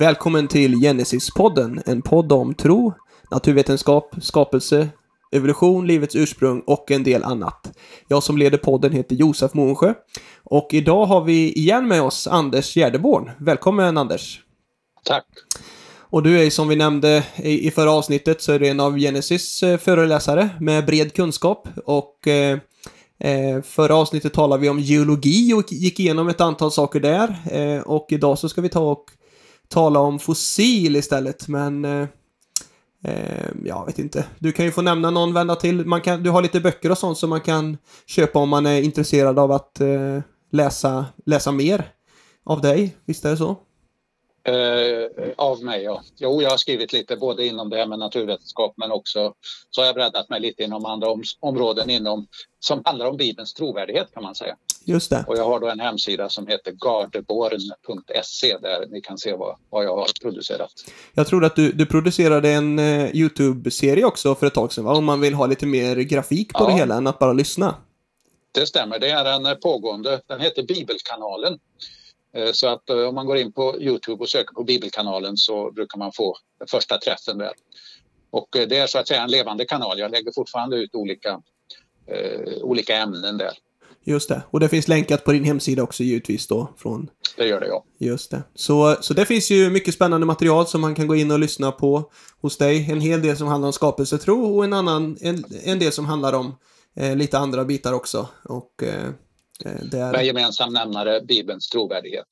Välkommen till Genesis-podden, en podd om tro, naturvetenskap, skapelse, evolution, livets ursprung och en del annat. Jag som leder podden heter Josef Månsjö och idag har vi igen med oss Anders Gärdeborn. Välkommen Anders! Tack! Och du är som vi nämnde i förra avsnittet så är du en av Genesis eh, föreläsare med bred kunskap och eh, eh, Förra avsnittet talade vi om geologi och gick igenom ett antal saker där eh, och idag så ska vi ta och tala om fossil istället men eh, eh, jag vet inte. Du kan ju få nämna någon vända till. Man kan, du har lite böcker och sånt som man kan köpa om man är intresserad av att eh, läsa, läsa mer av dig. Visst är det så? Eh, av mig, ja. Jo, jag har skrivit lite både inom det här med naturvetenskap men också så har jag breddat mig lite inom andra om, områden inom, som handlar om Bibelns trovärdighet kan man säga. Just det. Och jag har då en hemsida som heter gardeborn.se där ni kan se vad, vad jag har producerat. Jag tror att du, du producerade en uh, YouTube-serie också för ett tag sedan, va? om man vill ha lite mer grafik på Ja. det hela än att bara lyssna. Det stämmer, det är en eh, pågående, den heter Bibelkanalen. Eh, Så att eh, om man går in på Youtube och söker på Bibelkanalen så brukar man få den första träffen där. Och eh, det är så att säga en levande kanal. Jag lägger fortfarande ut olika, eh, olika ämnen där. Just det. Och det finns länkat på din hemsida också givetvis då. Från, Det gör det ja. just det. Så, så det finns ju mycket spännande material som man kan gå in och lyssna på hos dig. En hel del som handlar om skapelsetro och en annan, en, en del som handlar om eh, lite andra bitar också. Och eh, eh, där... Med gemensam nämnare Bibelns trovärdighet.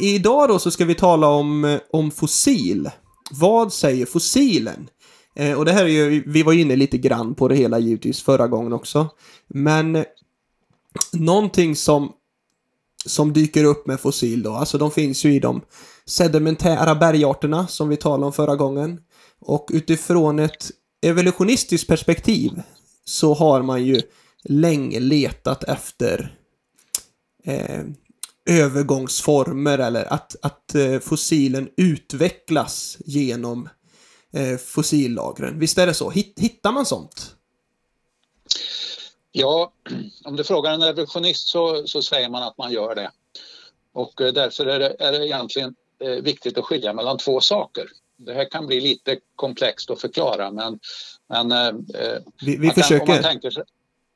Idag då så ska vi tala om, eh, om fossil. Vad säger fossilen? Eh, och det här är ju, vi var ju inne lite grann på det hela givetvis förra gången också. Men eh, någonting som, som dyker upp med fossil då, alltså de finns ju i de sedimentära bergarterna som vi talade om förra gången. Och utifrån ett evolutionistiskt perspektiv så har man ju länge letat efter eh, övergångsformer eller att, att eh, fossilen utvecklas genom eh, fossillagren. Visst är det så? Hitt, hittar man sånt? Ja, om du frågar en evolutionist så, så säger man att man gör det. Och eh, därför är det, är det egentligen eh, viktigt att skilja mellan två saker. Det här kan bli lite komplext att förklara men, men Vi, vi kan- försöker. tänker sig,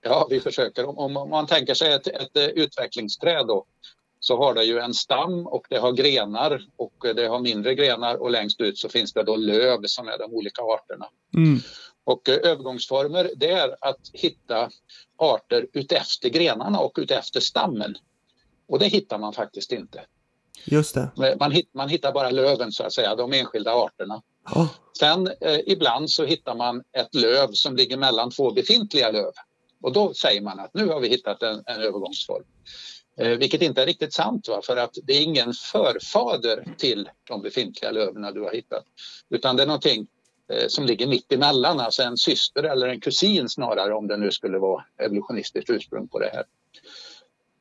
ja, vi försöker. Om, om, man tänker sig ett, ett utvecklingsträd då, så har det ju en stam och det har grenar och det har mindre grenar och längst ut så finns det då löv som är de olika arterna. Mm, Och eh, övergångsformer det är att hitta arter utefter grenarna och utefter stammen. Och det hittar man faktiskt inte. just det. Man, hitt, man hittar bara löven så att säga, de enskilda arterna. Ja, Sen eh, ibland så hittar man ett löv som ligger mellan två befintliga löv. Och då säger man att nu har vi hittat en, en övergångsform. Eh, vilket inte är riktigt sant va? för att det är ingen förfader till de befintliga löven du har hittat. Utan det är någonting eh, som ligger mitt emellan, alltså en syster eller en kusin snarare om det nu skulle vara evolutionistiskt ursprung på det här.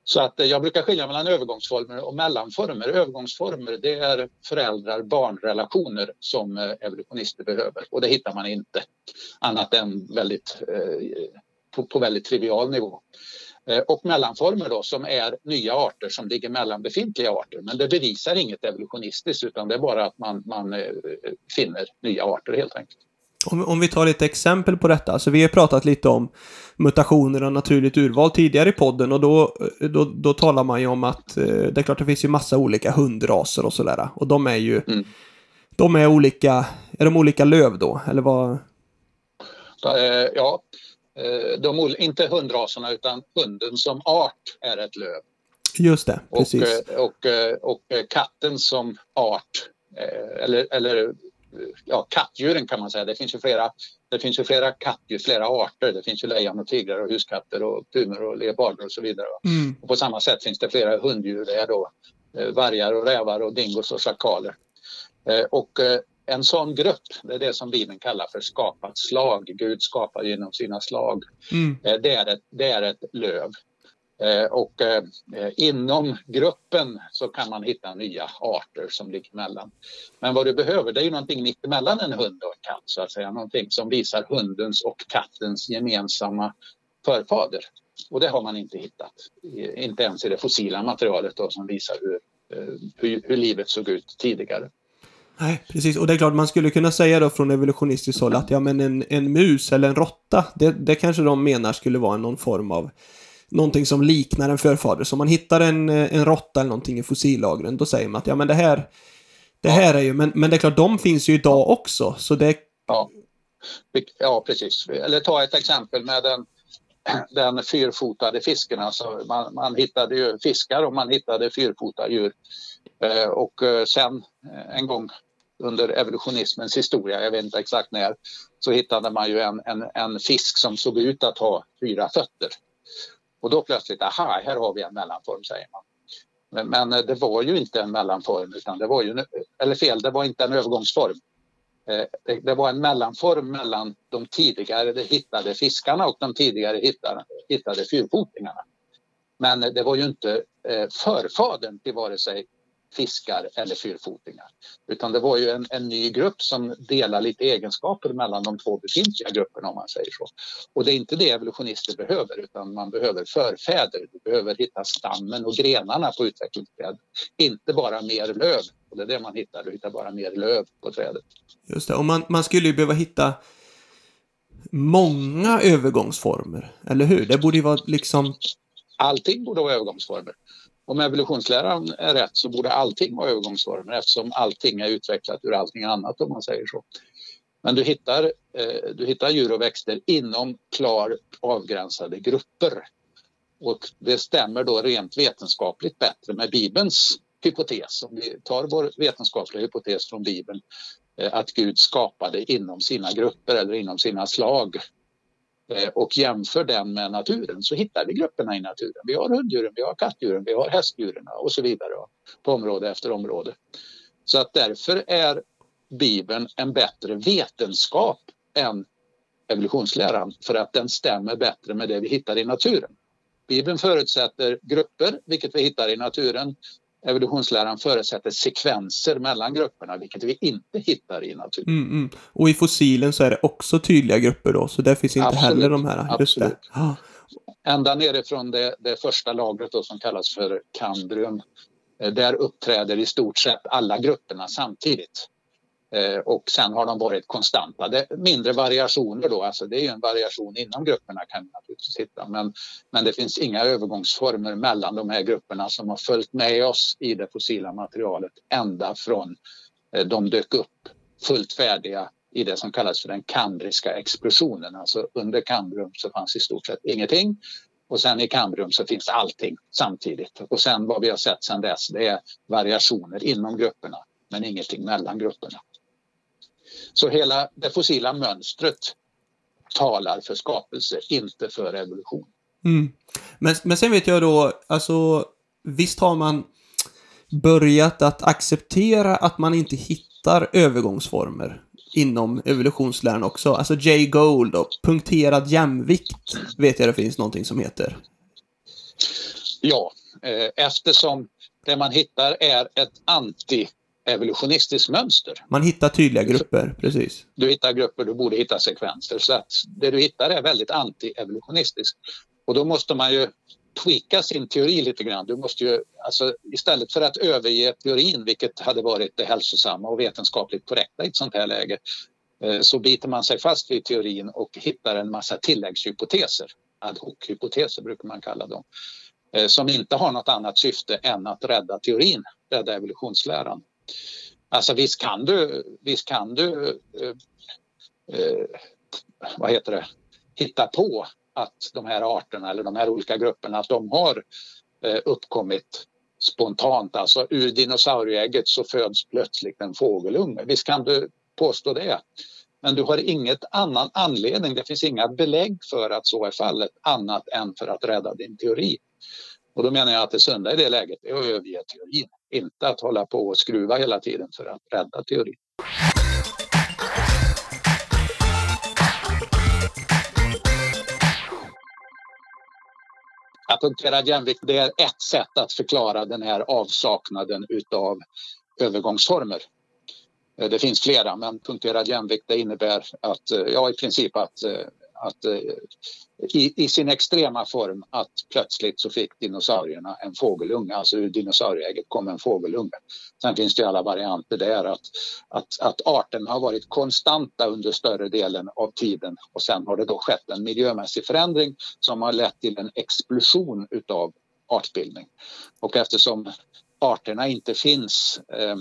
Så att eh, jag brukar skilja mellan övergångsformer och mellanformer. Övergångsformer det är föräldrar-barnrelationer som eh, evolutionister behöver och det hittar man inte annat än väldigt, eh, på, på väldigt trivial nivå. Eh, Och mellanformer då som är nya arter som ligger mellan befintliga arter. Men det bevisar inget evolutionistiskt utan det är bara att man, man eh, finner nya arter helt enkelt. om, om vi tar lite exempel på detta. Så vi har pratat lite om mutationer och naturligt urval tidigare i podden och då, då, då talar man ju om att eh, det är klart det finns ju massa olika hundraser och sådär. Och de är ju Mm. de är olika, är de olika löv då? Eller vad? Eh, Ja, eh, de, ol- inte hundraserna utan hunden som art är ett löv. Just det, Och, precis. eh, och, eh, och eh, katten som art, eh, eller, eller eh, ja, kattdjuren kan man säga. Det finns ju flera, det finns ju flera kattdjur, flera arter. Det finns ju lejon och tigrar och huskatter och pumor och leoparder och så vidare. Mm. Och på samma sätt finns det flera hunddjur. Det är då eh, vargar och rävar och dingos och schakaler. Eh, och eh, en sån grupp, det är det som Bibeln kallar för skapat slag. Gud skapar genom sina slag. Mm. Eh, Det är ett, det är ett löv. Eh, Och eh, inom gruppen så kan man hitta nya arter som ligger emellan. Men vad du behöver det är ju någonting mitt emellan en hund och en katt så att säga. Någonting som visar hundens och kattens gemensamma förfader. Och det har man inte hittat. Inte ens i det fossila materialet då, som visar hur, hur, hur livet såg ut tidigare. Nej, precis. Och det är klart, man skulle kunna säga då från evolutionistiskt håll att ja, men en, en mus eller en råtta, det, det kanske de menar skulle vara någon form av någonting som liknar en förfader. Så om man hittar en, en råtta eller någonting i fossillagren, då säger man att ja, men det här, det här är ju, men, men det är klart, de finns ju idag också, så det... Ja, ja precis. Eller ta ett exempel med den, den fyrfotade fisken. Alltså man, man hittade ju fiskar och man hittade fyrfotade djur. Eh, och eh, sen eh, en gång under evolutionismens historia, jag vet inte exakt när, så hittade man ju en, en, en fisk som såg ut att ha fyra fötter. Och då plötsligt, aha, här har vi en mellanform, säger man. Men, men eh, det var ju inte en mellanform, utan det var ju, eller fel, det var inte en övergångsform. Eh, det, det var en mellanform mellan de tidigare hittade fiskarna och de tidigare hittade, hittade fyrfotingarna. Men eh, det var ju inte förfadern till vare sig fiskar eller fyrfotingar. Utan det var ju en, en ny grupp som delar lite egenskaper mellan de två befintliga grupperna om man säger så. Och det är inte det evolutionister behöver utan man behöver förfäder. Du behöver hitta stammen och grenarna på utvecklingsträdet. Inte bara mer löv. Och det är det man hittar, du hittar bara mer löv på trädet. Just det, och man, man skulle ju behöva hitta många övergångsformer, eller hur? Det borde ju vara liksom... Allting borde vara övergångsformer om evolutionsläran är rätt så borde allting vara övergångsformer eftersom allting är utvecklat ur allting annat om man säger så. Men du hittar, eh, du hittar djur och växter inom klart avgränsade grupper. Och det stämmer då rent vetenskapligt bättre med Bibelns hypotes. Om vi tar vår vetenskapliga hypotes från Bibeln eh, att Gud skapade inom sina grupper eller inom sina slag Eh, och jämför den med naturen så hittar vi grupperna i naturen. Vi har hunddjuren, vi har kattdjuren, vi har hästdjuren och så vidare på område efter område. Så att därför är Bibeln en bättre vetenskap än evolutionsläran för att den stämmer bättre med det vi hittar i naturen. Bibeln förutsätter grupper, vilket vi hittar i naturen evolutionsläran förutsätter sekvenser mellan grupperna, vilket vi inte hittar i naturen. Mm, mm. Och i fossilen så är det också tydliga grupper då, så där finns inte Absolut. heller de här. Just det. Ah. Ända nerifrån det, det första lagret då, som kallas för kambrium, eh, där uppträder i stort sett alla grupperna samtidigt. Eh, och sen har de varit konstanta. Det, mindre variationer då, alltså det är ju en variation inom grupperna kan vi naturligtvis hitta. Men, men det finns inga övergångsformer mellan de här grupperna som har följt med oss i det fossila materialet ända från eh, de dök upp fullt färdiga i det som kallas för den kambriska explosionen. Alltså under kambrium så fanns i stort sett ingenting och sen i kambrium så finns allting samtidigt. Och sen vad vi har sett sedan dess det är variationer inom grupperna men ingenting mellan grupperna. Så hela det fossila mönstret talar för skapelse, inte för evolution. Mm. Men, men sen vet jag då, alltså visst har man börjat att acceptera att man inte hittar övergångsformer inom evolutionsläran också. Alltså Jay Gould och punkterad jämvikt vet jag det finns någonting som heter. Ja, eh, eftersom det man hittar är ett anti evolutionistiskt mönster. Man hittar tydliga grupper, precis. Du hittar grupper, du borde hitta sekvenser. Så att det du hittar är väldigt anti-evolutionistiskt. Och då måste man ju tweaka sin teori lite grann. Du måste ju, alltså, istället för att överge teorin, vilket hade varit det hälsosamma och vetenskapligt korrekta i ett sånt här läge, eh, så biter man sig fast vid teorin och hittar en massa tilläggshypoteser. Ad hoc-hypoteser brukar man kalla dem. Eh, som inte har något annat syfte än att rädda teorin, rädda evolutionsläran. Alltså visst kan du, visst kan du eh, eh, vad heter det, hitta på att de här arterna eller de här olika grupperna att de har eh, uppkommit spontant. Alltså ur dinosaurieägget så föds plötsligt en fågelunge. Visst kan du påstå det. Men du har inget annan anledning, det finns inga belägg för att så är fallet annat än för att rädda din teori. Och då menar jag att det sunda i det läget är att överge teorin, inte att hålla på och skruva hela tiden för att rädda teorin. Att punktera jämvikt det är ett sätt att förklara den här avsaknaden utav övergångsformer. Det finns flera, men punkterad jämvikt det innebär att, eh, ja, i princip att, eh, att eh, i, i, sin extrema form att plötsligt så fick dinosaurierna en fågelunge, alltså ur dinosaurieägget kom en fågelunge. Sen finns det alla varianter där att, att, att arten har varit konstanta under större delen av tiden och sen har det då skett en miljömässig förändring som har lett till en explosion utav artbildning. Och eftersom arterna inte finns eh,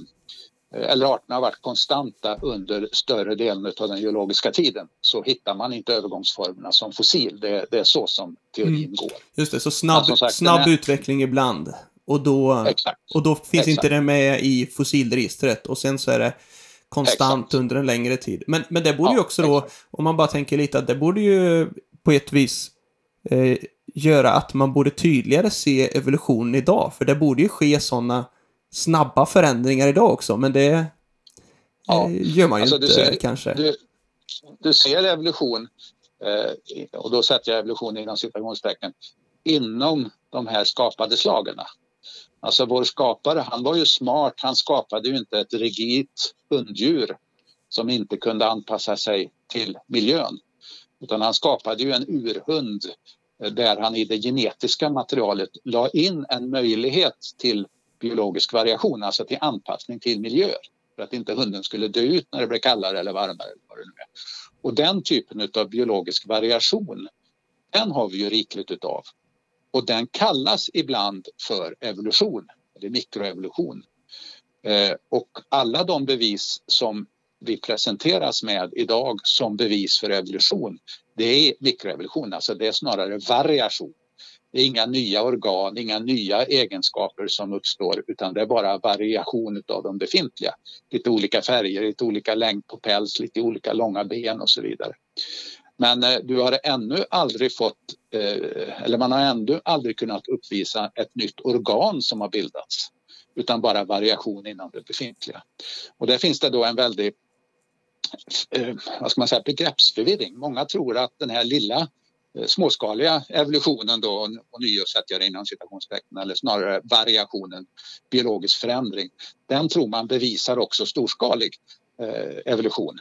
eller arterna har varit konstanta under större delen av den geologiska tiden så hittar man inte övergångsformerna som fossil. Det, det är så som teorin mm. går. Just det, så snabb, sagt, snabb är... utveckling ibland. Och då, och då finns Exakt. inte det med i fossilregistret och sen så är det konstant Exakt. under en längre tid. Men, men det borde ja, ju också då, om man bara tänker lite, att det borde ju på ett vis eh, göra att man borde tydligare se evolutionen idag. För det borde ju ske sådana snabba förändringar idag också, men det ja. Eh, gör man ju alltså, inte ser, kanske. Du, du, ser evolution, eh, och då sätter jag evolution inom citationstecken, inom de här skapade slagen. Alltså vår skapare, han var ju smart, han skapade ju inte ett rigidt hunddjur som inte kunde anpassa sig till miljön. Utan han skapade ju en urhund där han i det genetiska materialet la in en möjlighet till biologisk variation, alltså till anpassning till miljöer för att inte hunden skulle dö ut när det blir kallare eller varmare. Eller vad det nu är. Och den typen av biologisk variation, den har vi ju rikligt utav. Och den kallas ibland för evolution, eller mikroevolution. Eh, och alla de bevis som vi presenteras med idag som bevis för evolution, det är mikroevolution, alltså det är snarare variation. Det är inga nya organ, inga nya egenskaper som uppstår utan det är bara variation av de befintliga. Lite olika färger, lite olika längd på päls, lite olika långa ben och så vidare. Men eh, du har ännu aldrig fått, eh, eller man har ännu aldrig kunnat uppvisa ett nytt organ som har bildats utan bara variation inom det befintliga. Och där finns det då en väldig eh, vad ska man säga, begreppsförvirring. Många tror att den här lilla Eh, småskaliga evolutionen då, och nio sätter jag det inom citationstecken, eller snarare variationen, biologisk förändring. Den tror man bevisar också storskalig eh, evolution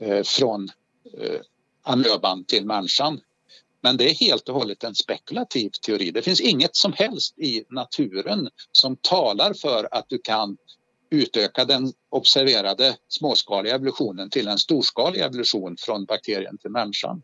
eh, från eh, amöban till människan. Men det är helt och hållet en spekulativ teori. Det finns inget som helst i naturen som talar för att du kan utöka den observerade småskaliga evolutionen till en storskalig evolution från bakterien till människan.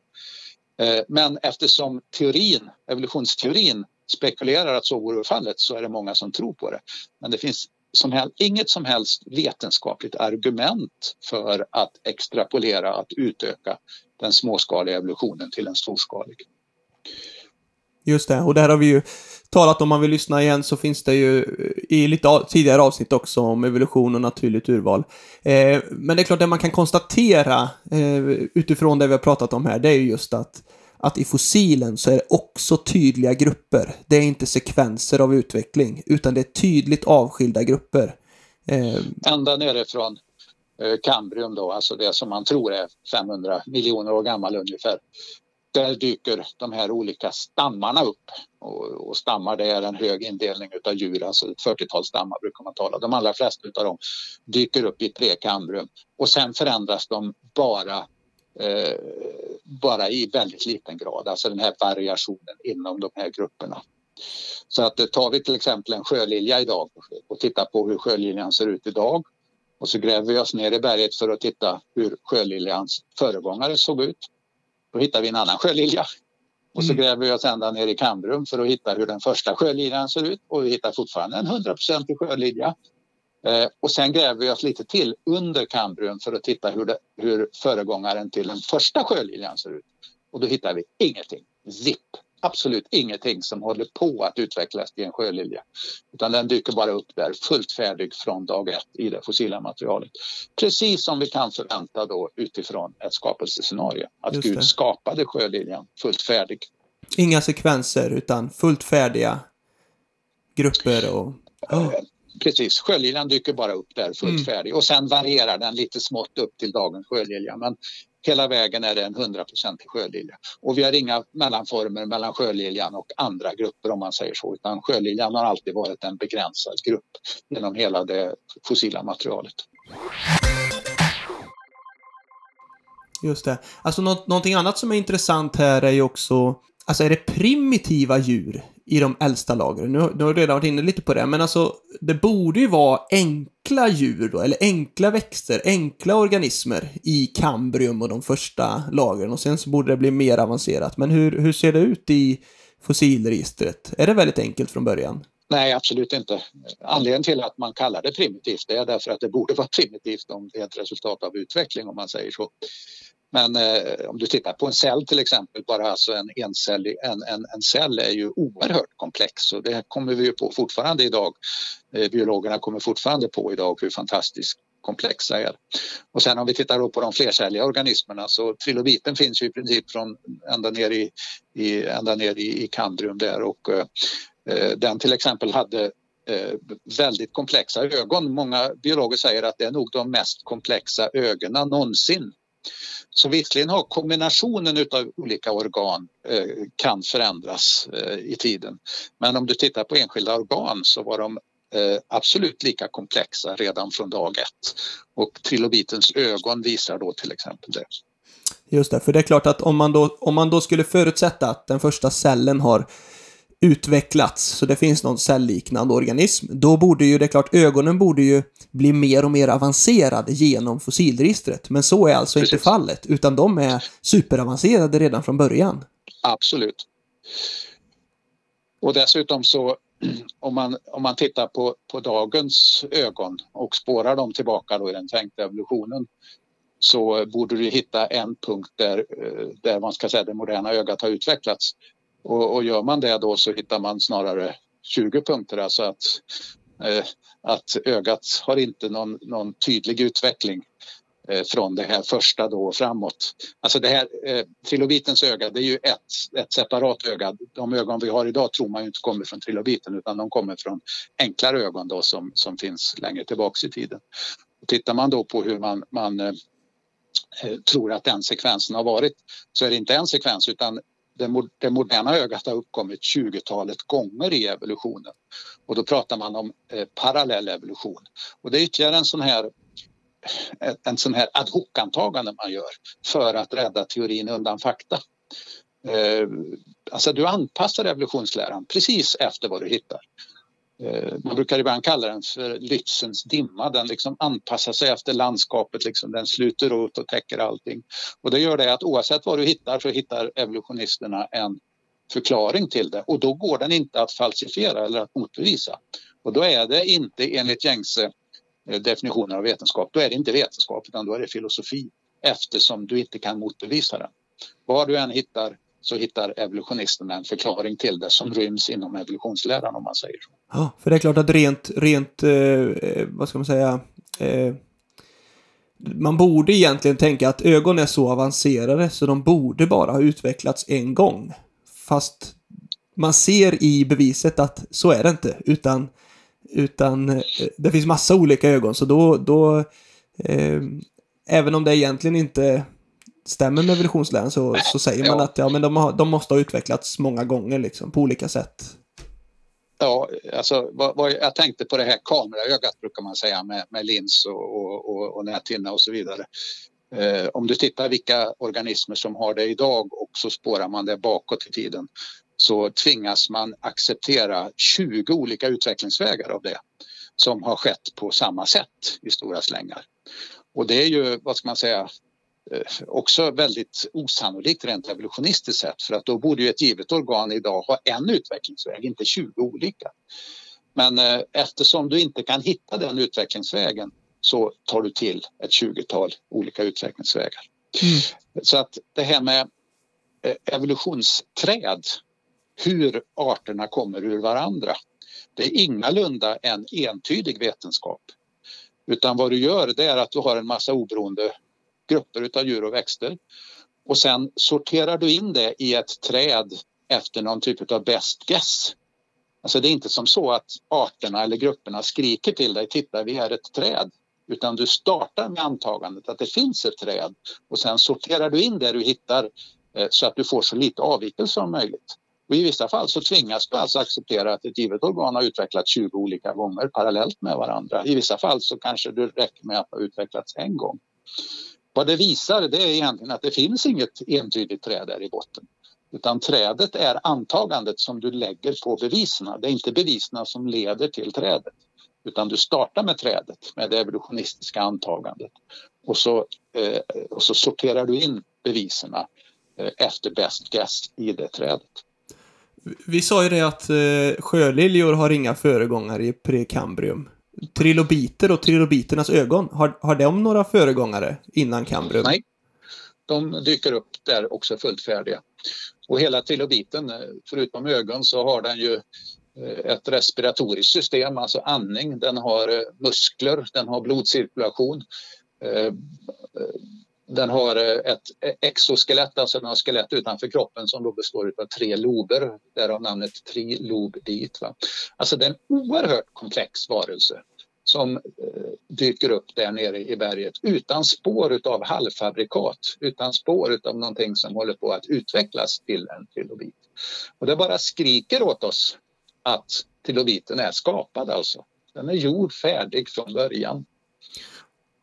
Eh, men eftersom teorin, evolutionsteorin spekulerar att så vore fallet så är det många som tror på det. Men det finns som helst, inget som helst vetenskapligt argument för att extrapolera, att utöka den småskaliga evolutionen till en storskalig. Just det, och där har vi ju talat om man vill lyssna igen så finns det ju eh, i lite tidigare avsnitt också om evolution och naturligt urval. Eh, men det är klart, det man kan konstatera eh, utifrån det vi har pratat om här, det är ju just att att i fossilen så är det också tydliga grupper. Det är inte sekvenser av utveckling, utan det är tydligt avskilda grupper. Eh, Ända nerifrån eh, Kambrium då, alltså det som man tror är 500 miljoner år gammal ungefär där dyker de här olika stammarna upp. Och, och stammar det är en hög indelning av djur, alltså ett 40-tal stammar brukar man tala. De allra flesta av dem dyker upp i prekambrium och sen förändras de bara eh, bara i väldigt liten grad, alltså den här variationen inom de här grupperna. Så att eh, tar vi till exempel en sjölilja idag och tittar på hur sjöliljan ser ut idag och så gräver vi oss ner i berget för att titta hur sjöliljans föregångare såg ut då hittar vi en annan sjölilja. Och så mm. gräver vi oss ända ner i Kambrium för att hitta hur den första sjöliljan ser ut och vi hittar fortfarande en hundraprocentig sjölilja. Eh, och sen gräver vi oss lite till under Kambrium för att titta hur, det, hur föregångaren till den första sjöliljan ser ut. Och då hittar vi ingenting. Zipp! Absolut ingenting som håller på att utvecklas till en sjölilja. Utan den dyker bara upp där fullt färdig från dag ett i det fossila materialet. Precis som vi kan förvänta då utifrån ett skapelsescenario. Att Gud skapade sjöliljan fullt färdig. Inga sekvenser utan fullt färdiga grupper och... Oh. Precis, sjöliljan dyker bara upp där fullt mm. färdig och sen varierar den lite smått upp till dagens sjölilja. Men Hela vägen är det en hundraprocentig sjölilja. Och vi har inga mellanformer mellan sjöliljan och andra grupper om man säger så. Utan sjöliljan har alltid varit en begränsad grupp genom hela det fossila materialet. Just det. Alltså något, någonting annat som är intressant här är ju också, alltså är det primitiva djur i de äldsta lagren? Nu, nu har du redan varit inne lite på det, men alltså det borde ju vara enkla djur då, eller enkla växter, enkla organismer i kambrium och de första lagren och sen så borde det bli mer avancerat. Men hur, hur ser det ut i fossilregistret? Är det väldigt enkelt från början? Nej, absolut inte. Anledningen till att man kallar det primitivt är därför att det borde vara primitivt om det är ett resultat av utveckling om man säger så. Men eh, om du tittar på en cell till exempel, bara alltså en, encellig, en, en, en cell är ju oerhört komplex och det kommer vi ju på fortfarande idag. Eh, biologerna kommer fortfarande på idag hur fantastiskt komplexa är. Och sen om vi tittar på de flercelliga organismerna så trilobiten finns ju i princip från ända ner i, i, ända ner i, i kandrium där och eh, eh den till exempel hade eh, väldigt komplexa ögon. Många biologer säger att det är nog de mest komplexa ögonen någonsin. Så visserligen har kombinationen av olika organ eh, kan förändras eh, i tiden. Men om du tittar på enskilda organ så var de eh, absolut lika komplexa redan från dag ett. Och trilobitens ögon visar då till exempel det. Just det, för det är klart att om man då, om man då skulle förutsätta att den första cellen har utvecklats, så det finns någon cellliknande organism, då borde ju, det är klart, ögonen borde ju bli mer och mer avancerade genom fossilregistret. Men så är alltså Precis. inte fallet, utan de är superavancerade redan från början. Absolut. Och dessutom så om man, om man tittar på, på dagens ögon och spårar dem tillbaka då i den tänkta evolutionen så borde du hitta en punkt där, eh, där man ska säga det moderna ögat har utvecklats och, och gör man det då så hittar man snarare 20 punkter, alltså att, eh, att ögat har inte någon, någon tydlig utveckling eh, från det här första då och framåt. Alltså det här eh, trilobitens öga, det är ju ett, ett separat öga. De ögon vi har idag tror man ju inte kommer från trilobiten utan de kommer från enklare ögon då som, som finns längre tillbaks i tiden. Och tittar man då på hur man, man eh, eh, tror att den sekvensen har varit så är det inte en sekvens utan det, moderna ögat har uppkommit 20-talet gånger i evolutionen. Och då pratar man om eh, parallell evolution. Och det är ytterligare en sån här eh, en sån här ad hoc-antagande man gör för att rädda teorin undan fakta. Eh, alltså du anpassar evolutionsläran precis efter vad du hittar. Eh, man brukar ibland kalla den för Lützens dimma. Den liksom anpassar sig efter landskapet, liksom. den sluter ut och täcker allting. Och det gör det att oavsett vad du hittar så hittar evolutionisterna en förklaring till det och då går den inte att falsifiera eller att motbevisa. Och då är det inte enligt gängse eh, definitioner av vetenskap, då är det inte vetenskap utan då är det filosofi eftersom du inte kan motbevisa den. Vad du än hittar så hittar evolutionisterna en förklaring till det som ryms inom evolutionsläran om man säger så. Ja, för det är klart att rent, rent eh, eh, vad ska man säga, eh, man borde egentligen tänka att ögon är så avancerade så de borde bara ha utvecklats en gång. Fast man ser i beviset att så är det inte, utan, utan eh, det finns massa olika ögon, så då, då eh, även om det egentligen inte stämmer med evolutionsläran så, så säger man ja. att ja, men de, har, de måste ha utvecklats många gånger liksom, på olika sätt. Ja, alltså vad, vad, jag tänkte på det här kameraögat brukar man säga med, med lins och, och, och, och näthinna och så vidare. Eh, om du tittar vilka organismer som har det idag och så spårar man det bakåt i tiden så tvingas man acceptera 20 olika utvecklingsvägar av det som har skett på samma sätt i stora slängar. Och det är ju, vad ska man säga, också väldigt osannolikt rent evolutionistiskt sett för att då borde ju ett givet organ idag ha en utvecklingsväg, inte 20 olika. Men eh, eftersom du inte kan hitta den utvecklingsvägen så tar du till ett 20-tal olika utvecklingsvägar. Mm. Så att det här med eh, evolutionsträd, hur arterna kommer ur varandra, det är ingalunda en entydig vetenskap. Utan vad du gör det är att du har en massa oberoende grupper av djur och växter. Och sen sorterar du in det i ett träd efter någon typ av best guess. Alltså det är inte som så att arterna eller grupperna skriker till dig, titta vi är ett träd. Utan du startar med antagandet att det finns ett träd och sen sorterar du in det du hittar eh, så att du får så lite avvikelse som möjligt. Och I vissa fall så tvingas du alltså acceptera att ett givet organ har utvecklats 20 olika gånger parallellt med varandra. I vissa fall så kanske det räcker med att ha utvecklats en gång vad det visar det är egentligen att det finns inget entydigt träd där i botten. Utan trädet är antagandet som du lägger på bevisen. Det är inte bevisen som leder till trädet. Utan du startar med trädet, med det evolutionistiska antagandet. Och så, eh, och så sorterar du in bevisen eh, efter best guess i det trädet. Vi sa ju det att eh, sjöliljor har inga föregångare i prekambrium. Trilobiter och trilobiternas ögon, har, har de några föregångare innan kambrium? Nej, de dyker upp där också fullt färdiga. Och hela trilobiten, eh, förutom ögon, så har den ju eh, ett respiratoriskt system, alltså andning. Den har eh, muskler, den har blodcirkulation. Den har eh, ett eh, exoskelett, alltså den har skelett utanför kroppen som då består av tre lober, därav namnet trilobit. Va? Alltså det är en oerhört komplex varelse som eh, dyker upp där nere i berget utan spår av halvfabrikat, utan spår av någonting som håller på att utvecklas till en trilobit. Och det bara skriker åt oss att trilobiten är skapad alltså. Den är gjord färdig från början.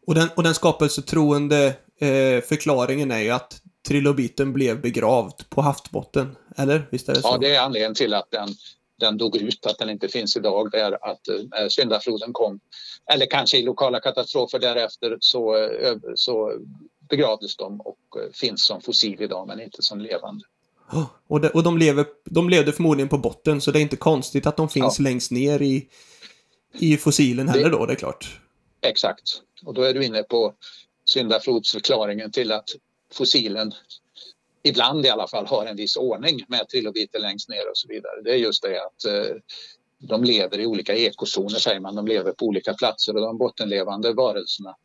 Och den, och den skapelsetroende eh, förklaringen är ju att trilobiten blev begravd på havsbotten, eller? Visst är det så? Ja, det är anledningen till att den den dog ut, att den inte finns idag, är att när eh, syndafloden kom, eller kanske i lokala katastrofer därefter, så, eh, så begravdes de och eh, finns som fossil idag, men inte som levande. Och, de, och de, lever, de levde förmodligen på botten, så det är inte konstigt att de finns ja. längst ner i, i fossilen heller det, då, det är klart. Exakt. Och då är du inne på syndaflodsförklaringen till att fossilen ibland i alla fall har en viss ordning med trilobiter längst ner och så vidare. Det är just det att eh, de lever i olika ekozoner säger man, de lever på olika platser och de bottenlevande varelserna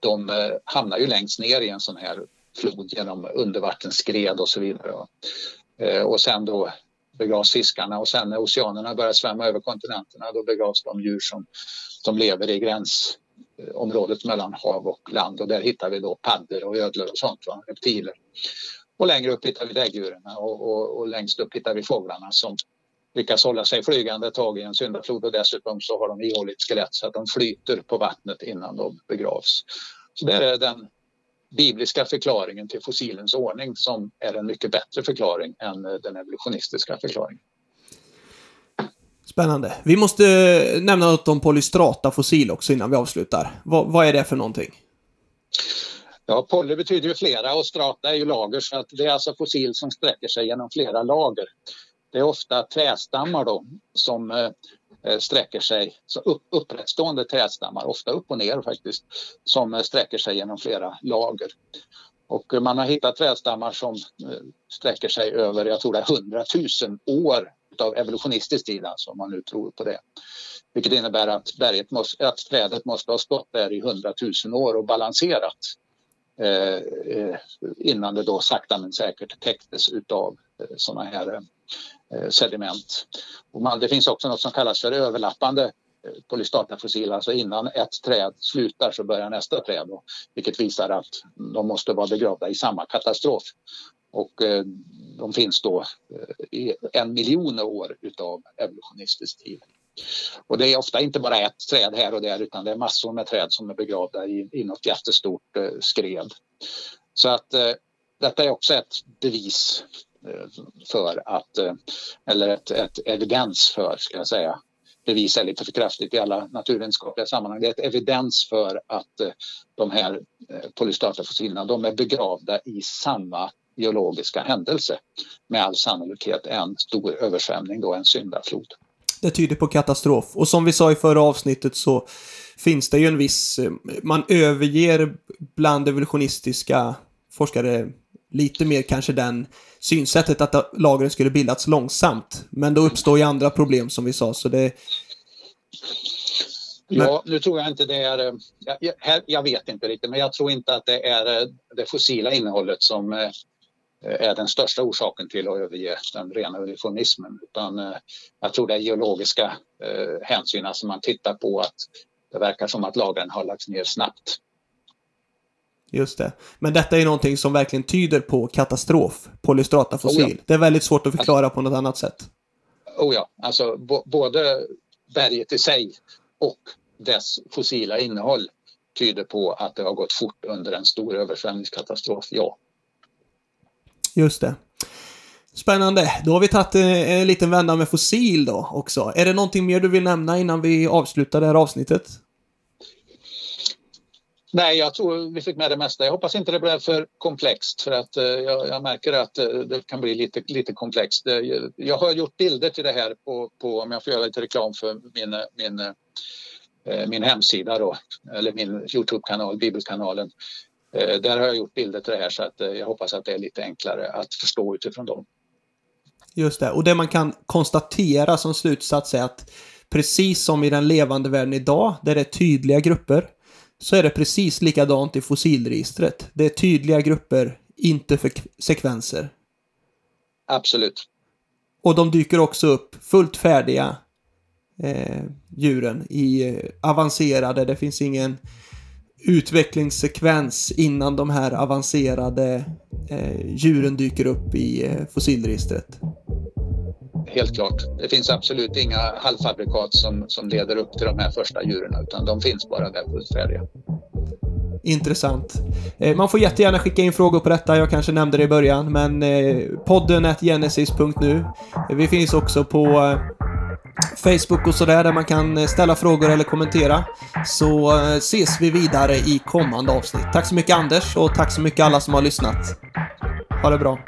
de eh, hamnar ju längst ner i en sån här flod genom undervattensskred och så vidare. Eh, och sen då begravs fiskarna och sen när oceanerna börjar svämma över kontinenterna då begravs de djur som, som lever i gräns Eh, området mellan hav och land och där hittar vi då paddor och ödlor och sånt, va? reptiler. Och längre upp hittar vi däggdjuren och, och, och, längst upp hittar vi fåglarna som lyckas hålla sig flygande ett tag i en syndaflod och dessutom så har de ihåligt skelett så att de flyter på vattnet innan de begravs. Så det är den bibliska förklaringen till fossilens ordning som är en mycket bättre förklaring än eh, den evolutionistiska förklaringen. Spännande. Vi måste nämna något om polystrata fossil också innan vi avslutar. vad, vad är det för någonting? Ja, poly betyder ju flera och strata är ju lager så att det är alltså fossil som sträcker sig genom flera lager. Det är ofta trästammar då som eh, sträcker sig, så upp, upprättstående trästammar, ofta upp och ner faktiskt, som eh, sträcker sig genom flera lager. Och man har hittat trädstammar som eh, sträcker sig över, jag tror det är 100 000 år av evolutionistisk tid, alltså, om man nu tror på det. Vilket innebär att, berget måste, att trädet måste ha stått där i 100 000 år och balanserat eh, eh, innan det då sakta men säkert täcktes av eh, sådana här eh, sediment. Och man, det finns också något som kallas för överlappande eh, polystatafossiler, alltså innan ett träd slutar så börjar nästa träd, vilket visar att de måste vara begravda i samma katastrof. Och eh, de finns då eh, i en miljon år utav evolutionistisk tid. Och det är ofta inte bara ett träd här och där utan det är massor med träd som är begravda i, i något jättestort eh, skred. Så att eh, detta är också ett bevis eh, för att, eh, eller ett, ett, evidens för, ska jag säga, bevis är lite för kraftigt i alla naturvetenskapliga sammanhang. Det är ett evidens för att de här eh, polystatafossilerna, de är begravda i samma geologiska händelse. Med all sannolikhet en stor översvämning, då en syndaflod. Det tyder på katastrof. Och som vi sa i förra avsnittet så finns det ju en viss... Eh, man överger bland evolutionistiska forskare lite mer kanske den synsättet att lagren skulle bildats långsamt. Men då uppstår ju andra problem som vi sa, så det... Ja, nu tror jag inte det är... Eh, jag, jag, vet inte riktigt, men jag tror inte att det är eh, det fossila innehållet som är den största orsaken till att överge den rena evolutionismen. Utan eh, jag tror det är geologiska eh, hänsyn, alltså man tittar på att det verkar som att lagren har lagts ner snabbt. Just det. Men detta är någonting som verkligen tyder på katastrof, polystrata fossil. Oh ja. Det är väldigt svårt att förklara alltså, på något annat sätt. Oh ja, alltså både berget i sig och dess fossila innehåll tyder på att det har gått fort under en stor översvämningskatastrof, ja. Just det. Spännande. Då har vi tagit eh, en liten vända med fossil då också. Är det någonting mer du vill nämna innan vi avslutar det här avsnittet? Nej, jag tror vi fick med det mesta. Jag hoppas inte det blev för komplext för att eh, jag, jag, märker att eh, det kan bli lite, lite komplext. Jag har gjort bilder till det här på, på om jag får göra lite reklam för min, min, min hemsida då, eller min Youtube-kanal, Bibelkanalen. Där har jag gjort bilder till det här så att jag hoppas att det är lite enklare att förstå utifrån dem. Just det, och det man kan konstatera som slutsats är att precis som i den levande världen idag, där det är tydliga grupper, så är det precis likadant i fossilregistret. Det är tydliga grupper, inte för sekvenser. Absolut. Och de dyker också upp fullt färdiga eh, djuren i eh, avancerade, det finns ingen utvecklingssekvens innan de här avancerade eh, djuren dyker upp i eh, fossilregistret. Helt klart. Det finns absolut inga halvfabrikat som, som leder upp till de här första djuren utan de finns bara där fullt färdiga. Intressant. Eh, man får jättegärna skicka in frågor på detta, jag kanske nämnde det i början, men eh, podden genesis.nu. Vi finns också på eh, Facebook och sådär där man kan eh, ställa frågor eller kommentera. Så eh, ses vi vidare i kommande avsnitt. Tack så mycket Anders och tack så mycket alla som har lyssnat. Ha det bra.